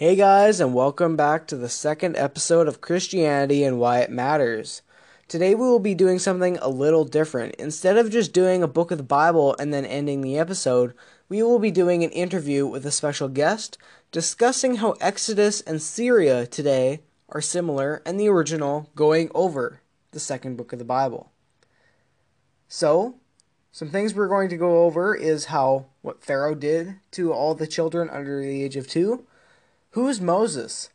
Hey guys, and welcome back to the second episode of Christianity and Why It Matters. Today we will be doing something a little different. Instead of just doing a book of the Bible and then ending the episode, we will be doing an interview with a special guest discussing how Exodus and Syria today are similar and the original going over the second book of the Bible. So, some things we're going to go over is how what Pharaoh did to all the children under the age of 2 Who's Moses?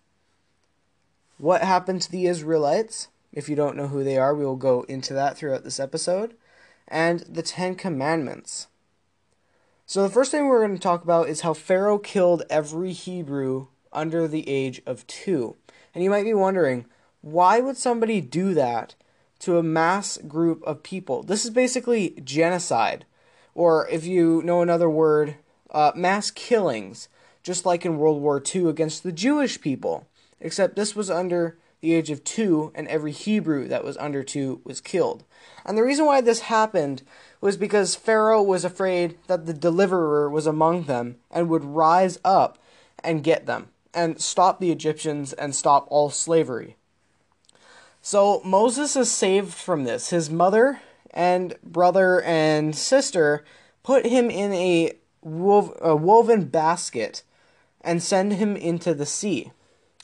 What happened to the Israelites? If you don't know who they are, we will go into that throughout this episode. And the Ten Commandments. So, the first thing we're going to talk about is how Pharaoh killed every Hebrew under the age of two. And you might be wondering, why would somebody do that to a mass group of people? This is basically genocide. Or, if you know another word, uh, mass killings just like in World War II against the Jewish people, except this was under the age of two, and every Hebrew that was under two was killed. And the reason why this happened was because Pharaoh was afraid that the deliverer was among them and would rise up and get them and stop the Egyptians and stop all slavery. So Moses is saved from this. His mother and brother and sister put him in a, a woven basket and send him into the sea.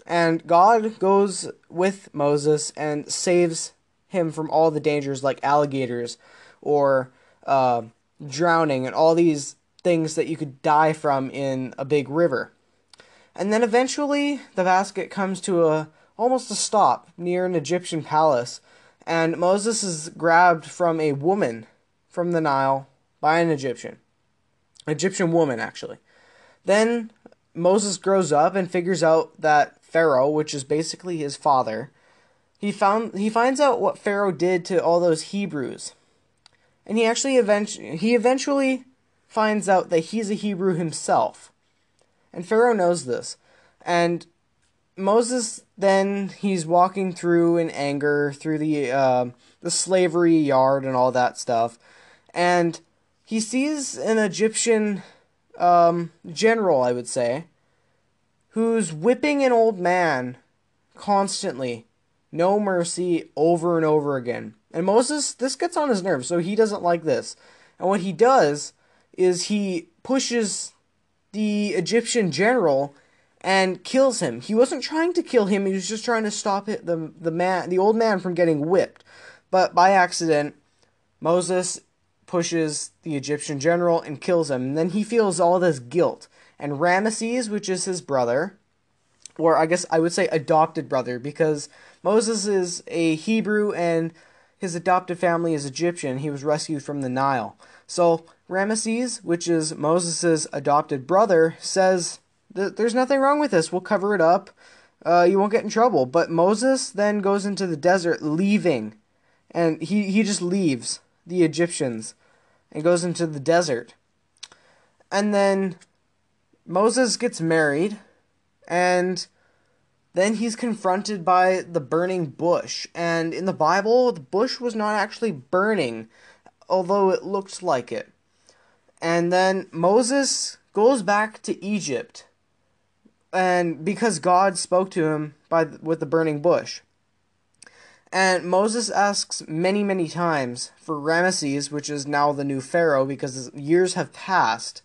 And God goes with Moses and saves him from all the dangers like alligators or uh, drowning and all these things that you could die from in a big river. And then eventually the basket comes to a almost a stop near an Egyptian palace, and Moses is grabbed from a woman from the Nile by an Egyptian. Egyptian woman actually. Then Moses grows up and figures out that Pharaoh, which is basically his father, he found he finds out what Pharaoh did to all those Hebrews. And he actually eventually he eventually finds out that he's a Hebrew himself. And Pharaoh knows this. And Moses then he's walking through in anger through the uh, the slavery yard and all that stuff, and he sees an Egyptian um, general, I would say, who's whipping an old man constantly, no mercy, over and over again. And Moses, this gets on his nerves, so he doesn't like this. And what he does is he pushes the Egyptian general and kills him. He wasn't trying to kill him; he was just trying to stop the the man, the old man, from getting whipped. But by accident, Moses pushes the Egyptian general and kills him. And then he feels all this guilt. And Ramesses, which is his brother, or I guess I would say adopted brother, because Moses is a Hebrew and his adopted family is Egyptian. He was rescued from the Nile. So Ramesses, which is Moses' adopted brother, says there's nothing wrong with this. We'll cover it up. Uh, you won't get in trouble. But Moses then goes into the desert, leaving, and he he just leaves the Egyptians and goes into the desert. And then Moses gets married, and then he's confronted by the burning bush. And in the Bible, the bush was not actually burning, although it looked like it. And then Moses goes back to Egypt, and because God spoke to him by with the burning bush. And Moses asks many, many times for Ramesses, which is now the new Pharaoh, because years have passed.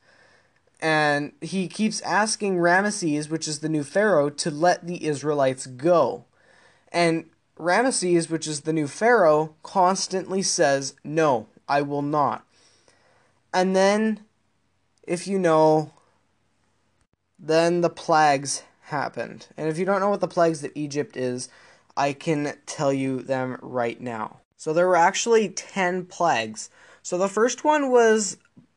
And he keeps asking Ramesses, which is the new Pharaoh, to let the Israelites go. And Ramesses, which is the new Pharaoh, constantly says, No, I will not. And then, if you know, then the plagues happened. And if you don't know what the plagues of Egypt is, I can tell you them right now. So there were actually 10 plagues. So the first one was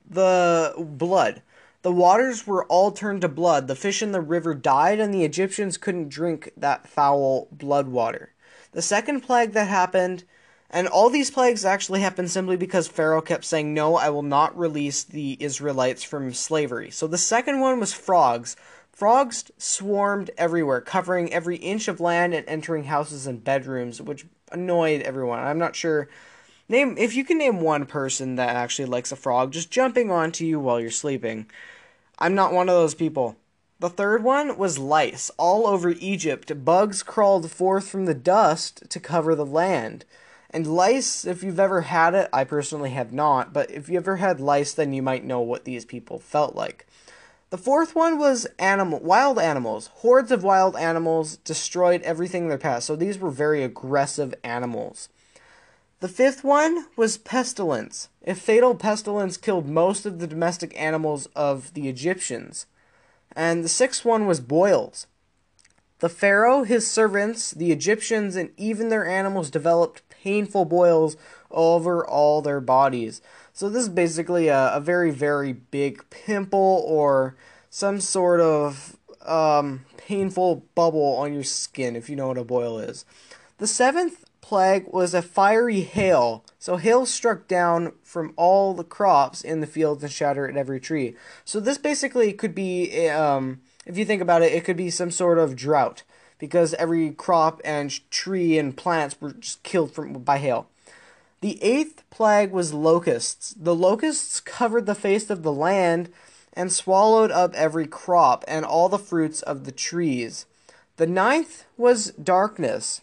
the blood. The waters were all turned to blood. The fish in the river died, and the Egyptians couldn't drink that foul blood water. The second plague that happened, and all these plagues actually happened simply because Pharaoh kept saying, No, I will not release the Israelites from slavery. So the second one was frogs. Frogs swarmed everywhere, covering every inch of land and entering houses and bedrooms, which annoyed everyone. I'm not sure. Name if you can name one person that actually likes a frog just jumping onto you while you're sleeping. I'm not one of those people. The third one was lice. All over Egypt, bugs crawled forth from the dust to cover the land. And lice, if you've ever had it, I personally have not, but if you ever had lice, then you might know what these people felt like. The fourth one was animal wild animals. Hordes of wild animals destroyed everything in their path. So these were very aggressive animals. The fifth one was pestilence. A fatal pestilence killed most of the domestic animals of the Egyptians. And the sixth one was boils. The Pharaoh, his servants, the Egyptians, and even their animals developed painful boils over all their bodies. So, this is basically a, a very, very big pimple or some sort of um, painful bubble on your skin, if you know what a boil is. The seventh plague was a fiery hail. So hail struck down from all the crops in the fields and shattered every tree. So this basically could be, um, if you think about it, it could be some sort of drought because every crop and tree and plants were just killed from by hail. The eighth plague was locusts. The locusts covered the face of the land and swallowed up every crop and all the fruits of the trees. The ninth was darkness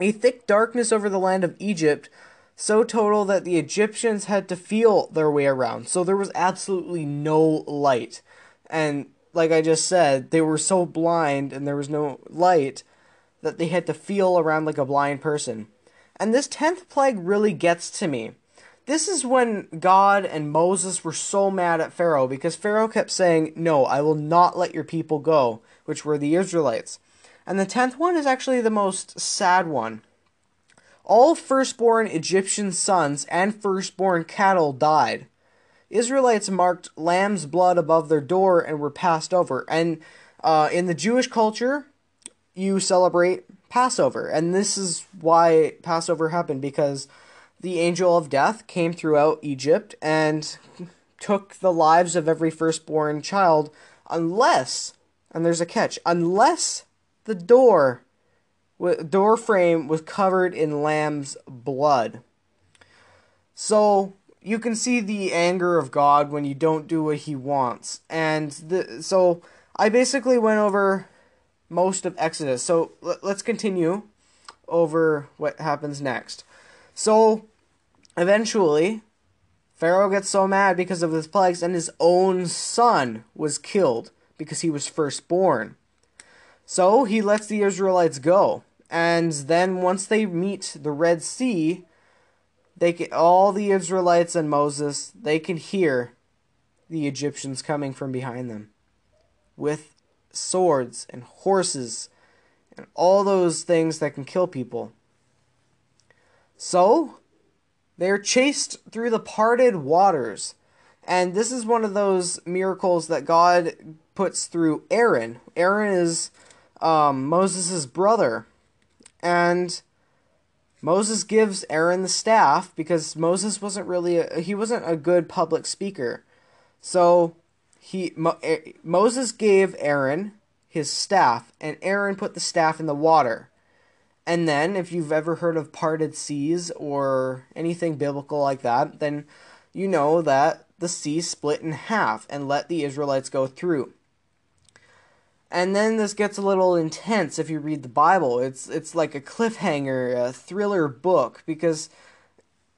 a thick darkness over the land of Egypt, so total that the Egyptians had to feel their way around. So there was absolutely no light. And like I just said, they were so blind and there was no light that they had to feel around like a blind person. And this 10th plague really gets to me. This is when God and Moses were so mad at Pharaoh because Pharaoh kept saying, No, I will not let your people go, which were the Israelites. And the tenth one is actually the most sad one. All firstborn Egyptian sons and firstborn cattle died. Israelites marked lamb's blood above their door and were passed over. And uh, in the Jewish culture, you celebrate Passover. And this is why Passover happened because the angel of death came throughout Egypt and took the lives of every firstborn child, unless, and there's a catch, unless the door door frame was covered in lamb's blood. So you can see the anger of God when you don't do what he wants. And the, so I basically went over most of Exodus. So let's continue over what happens next. So eventually Pharaoh gets so mad because of his plagues and his own son was killed because he was firstborn. So he lets the Israelites go. And then once they meet the Red Sea, they can, all the Israelites and Moses, they can hear the Egyptians coming from behind them with swords and horses and all those things that can kill people. So, they're chased through the parted waters. And this is one of those miracles that God puts through Aaron. Aaron is um, Moses' brother. And Moses gives Aaron the staff because Moses wasn't really a, he wasn't a good public speaker. So he Mo, eh, Moses gave Aaron his staff and Aaron put the staff in the water. And then if you've ever heard of parted seas or anything biblical like that, then you know that the sea split in half and let the Israelites go through. And then this gets a little intense if you read the Bible. It's it's like a cliffhanger, a thriller book because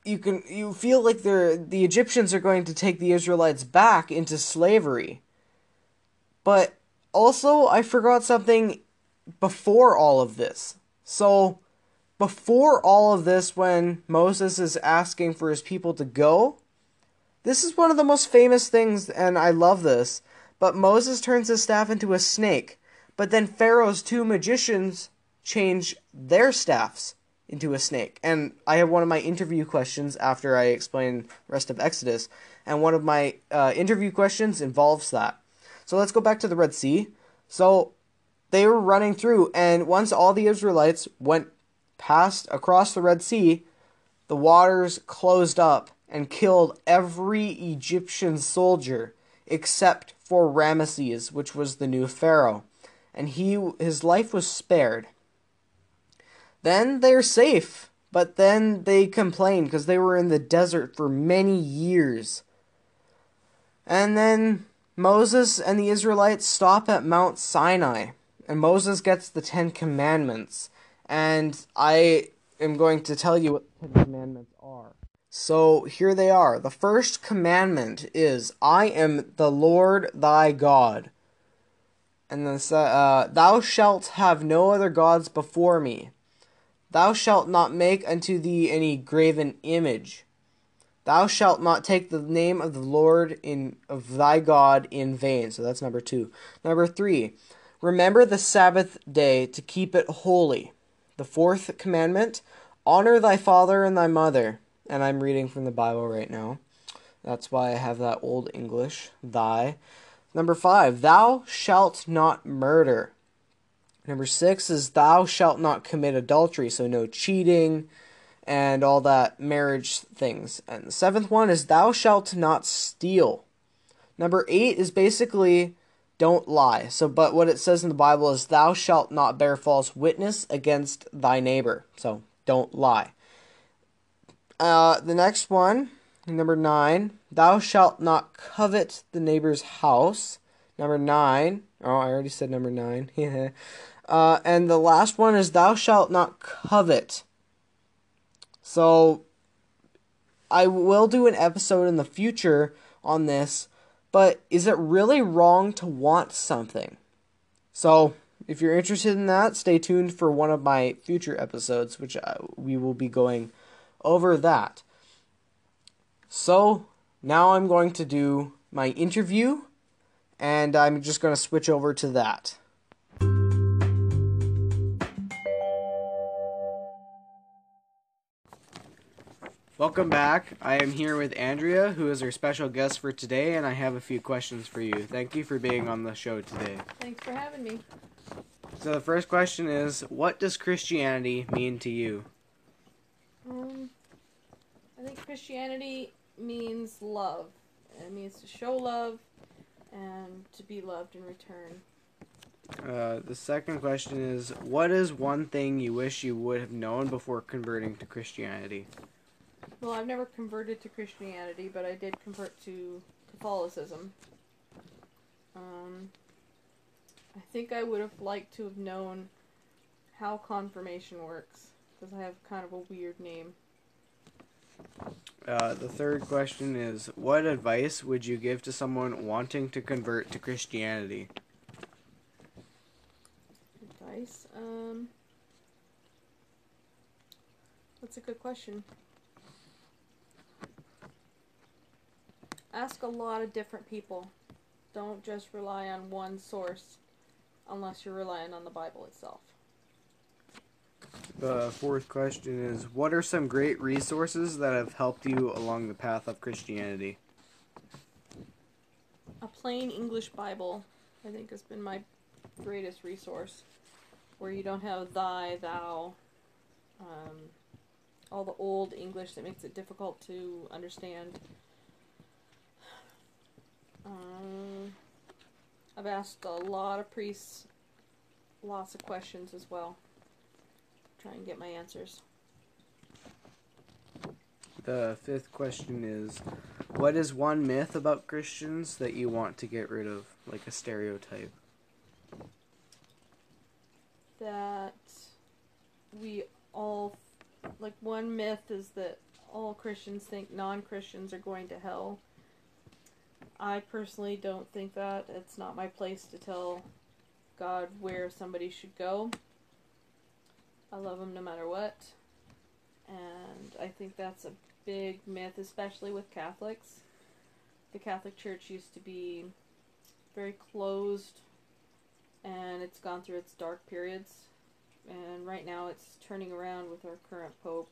you can you feel like the the Egyptians are going to take the Israelites back into slavery. But also I forgot something before all of this. So before all of this when Moses is asking for his people to go, this is one of the most famous things and I love this but Moses turns his staff into a snake. But then Pharaoh's two magicians change their staffs into a snake. And I have one of my interview questions after I explain rest of Exodus. And one of my uh, interview questions involves that. So let's go back to the Red Sea. So they were running through, and once all the Israelites went past across the Red Sea, the waters closed up and killed every Egyptian soldier except for Ramesses, which was the new pharaoh, and he his life was spared. Then they're safe, but then they complain because they were in the desert for many years. And then Moses and the Israelites stop at Mount Sinai, and Moses gets the Ten Commandments. And I am going to tell you what the Ten Commandments are. So here they are. The first commandment is, I am the Lord thy God. And then, uh, thou shalt have no other gods before me. Thou shalt not make unto thee any graven image. Thou shalt not take the name of the Lord in of thy God in vain. So that's number two. Number three, remember the Sabbath day to keep it holy. The fourth commandment, honor thy father and thy mother. And I'm reading from the Bible right now. That's why I have that old English, thy. Number five, thou shalt not murder. Number six is thou shalt not commit adultery, so no cheating and all that marriage things. And the seventh one is thou shalt not steal. Number eight is basically don't lie. So, but what it says in the Bible is thou shalt not bear false witness against thy neighbor. So, don't lie. Uh, the next one, number nine, thou shalt not covet the neighbor's house. Number nine, oh, I already said number nine. uh, and the last one is thou shalt not covet. So, I will do an episode in the future on this, but is it really wrong to want something? So, if you're interested in that, stay tuned for one of my future episodes, which uh, we will be going over that. So now I'm going to do my interview, and I'm just going to switch over to that. Welcome back. I am here with Andrea, who is our special guest for today, and I have a few questions for you. Thank you for being on the show today. Thanks for having me. So, the first question is What does Christianity mean to you? Um, I think Christianity means love. It means to show love and to be loved in return. Uh, the second question is What is one thing you wish you would have known before converting to Christianity? Well, I've never converted to Christianity, but I did convert to Catholicism. Um, I think I would have liked to have known how confirmation works because I have kind of a weird name. Uh, the third question is What advice would you give to someone wanting to convert to Christianity? Advice? Um, that's a good question. Ask a lot of different people. Don't just rely on one source unless you're relying on the Bible itself. The fourth question is What are some great resources that have helped you along the path of Christianity? A plain English Bible, I think, has been my greatest resource. Where you don't have thy, thou, um, all the old English that makes it difficult to understand. I've asked a lot of priests lots of questions as well try and get my answers. The fifth question is What is one myth about Christians that you want to get rid of, like a stereotype? That we all, like, one myth is that all Christians think non Christians are going to hell. I personally don't think that. It's not my place to tell God where somebody should go. I love him no matter what. And I think that's a big myth, especially with Catholics. The Catholic Church used to be very closed and it's gone through its dark periods. And right now it's turning around with our current Pope,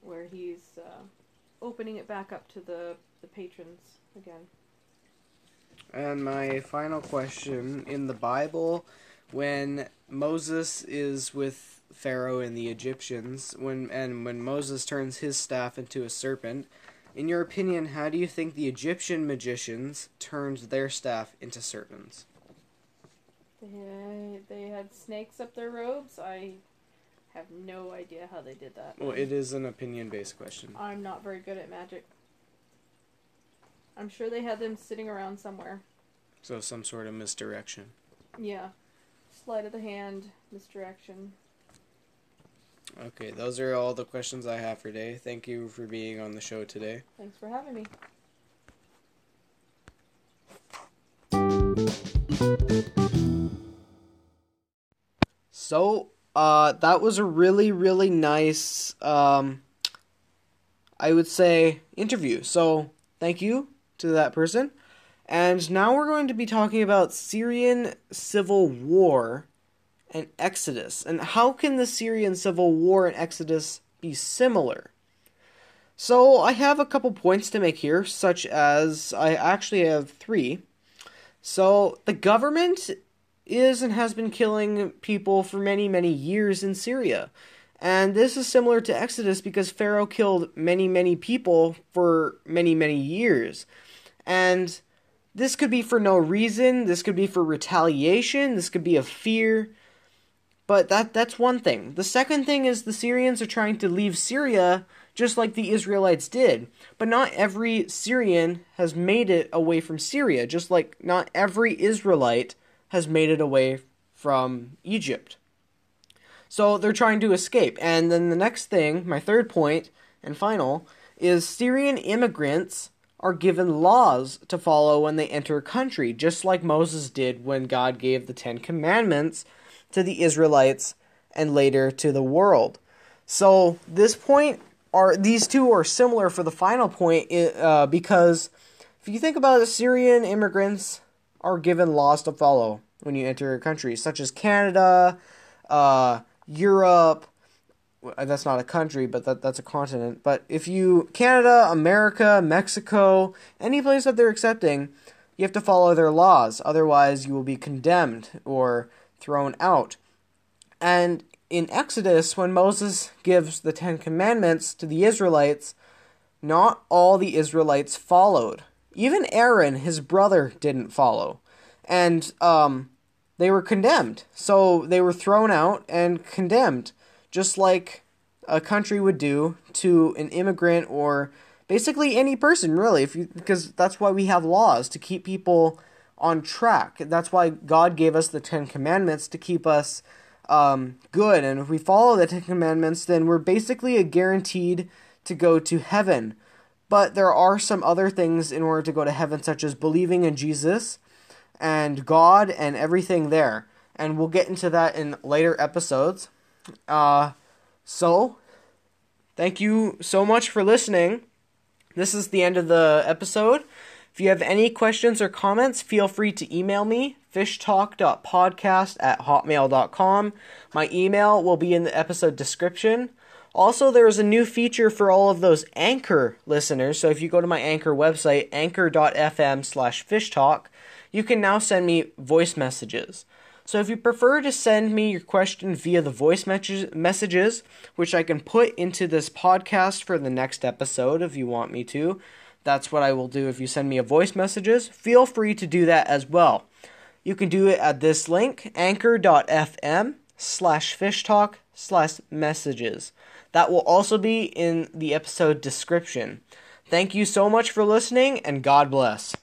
where he's uh, opening it back up to the, the patrons again. And my final question in the Bible, when Moses is with Pharaoh and the Egyptians, when and when Moses turns his staff into a serpent, in your opinion, how do you think the Egyptian magicians turned their staff into serpents? They they had snakes up their robes. I have no idea how they did that. Well, it is an opinion based question. I'm not very good at magic. I'm sure they had them sitting around somewhere. So some sort of misdirection. Yeah. Sleight of the hand, misdirection. Okay, those are all the questions I have for today. Thank you for being on the show today. Thanks for having me. So, uh, that was a really, really nice, um, I would say, interview. So, thank you to that person. And now we're going to be talking about Syrian civil war and Exodus. And how can the Syrian civil war and Exodus be similar? So, I have a couple points to make here, such as I actually have three. So, the government is and has been killing people for many, many years in Syria. And this is similar to Exodus because Pharaoh killed many, many people for many, many years. And this could be for no reason, this could be for retaliation, this could be a fear. But that that's one thing. The second thing is the Syrians are trying to leave Syria just like the Israelites did. But not every Syrian has made it away from Syria, just like not every Israelite has made it away from Egypt. So they're trying to escape. And then the next thing, my third point and final, is Syrian immigrants are given laws to follow when they enter a country, just like Moses did when God gave the Ten Commandments to the Israelites and later to the world. So this point are these two are similar for the final point uh, because if you think about it, Syrian immigrants are given laws to follow when you enter a country, such as Canada, uh, Europe. That's not a country, but that, that's a continent. But if you, Canada, America, Mexico, any place that they're accepting, you have to follow their laws. Otherwise, you will be condemned or thrown out. And in Exodus, when Moses gives the Ten Commandments to the Israelites, not all the Israelites followed. Even Aaron, his brother, didn't follow. And um, they were condemned. So they were thrown out and condemned, just like a country would do to an immigrant or basically any person, really, if you, because that's why we have laws to keep people on track. That's why God gave us the Ten Commandments to keep us um, good. And if we follow the Ten Commandments, then we're basically guaranteed to go to heaven. But there are some other things in order to go to heaven, such as believing in Jesus and God and everything there. And we'll get into that in later episodes. Uh, so, thank you so much for listening. This is the end of the episode. If you have any questions or comments, feel free to email me, fishtalk.podcast at hotmail.com. My email will be in the episode description. Also, there is a new feature for all of those Anchor listeners. So if you go to my Anchor website, anchor.fm slash fishtalk, you can now send me voice messages. So if you prefer to send me your question via the voice messages, which I can put into this podcast for the next episode if you want me to, that's what I will do if you send me a voice messages. Feel free to do that as well. You can do it at this link, anchor.fm slash fishtalk slash messages. That will also be in the episode description. Thank you so much for listening, and God bless.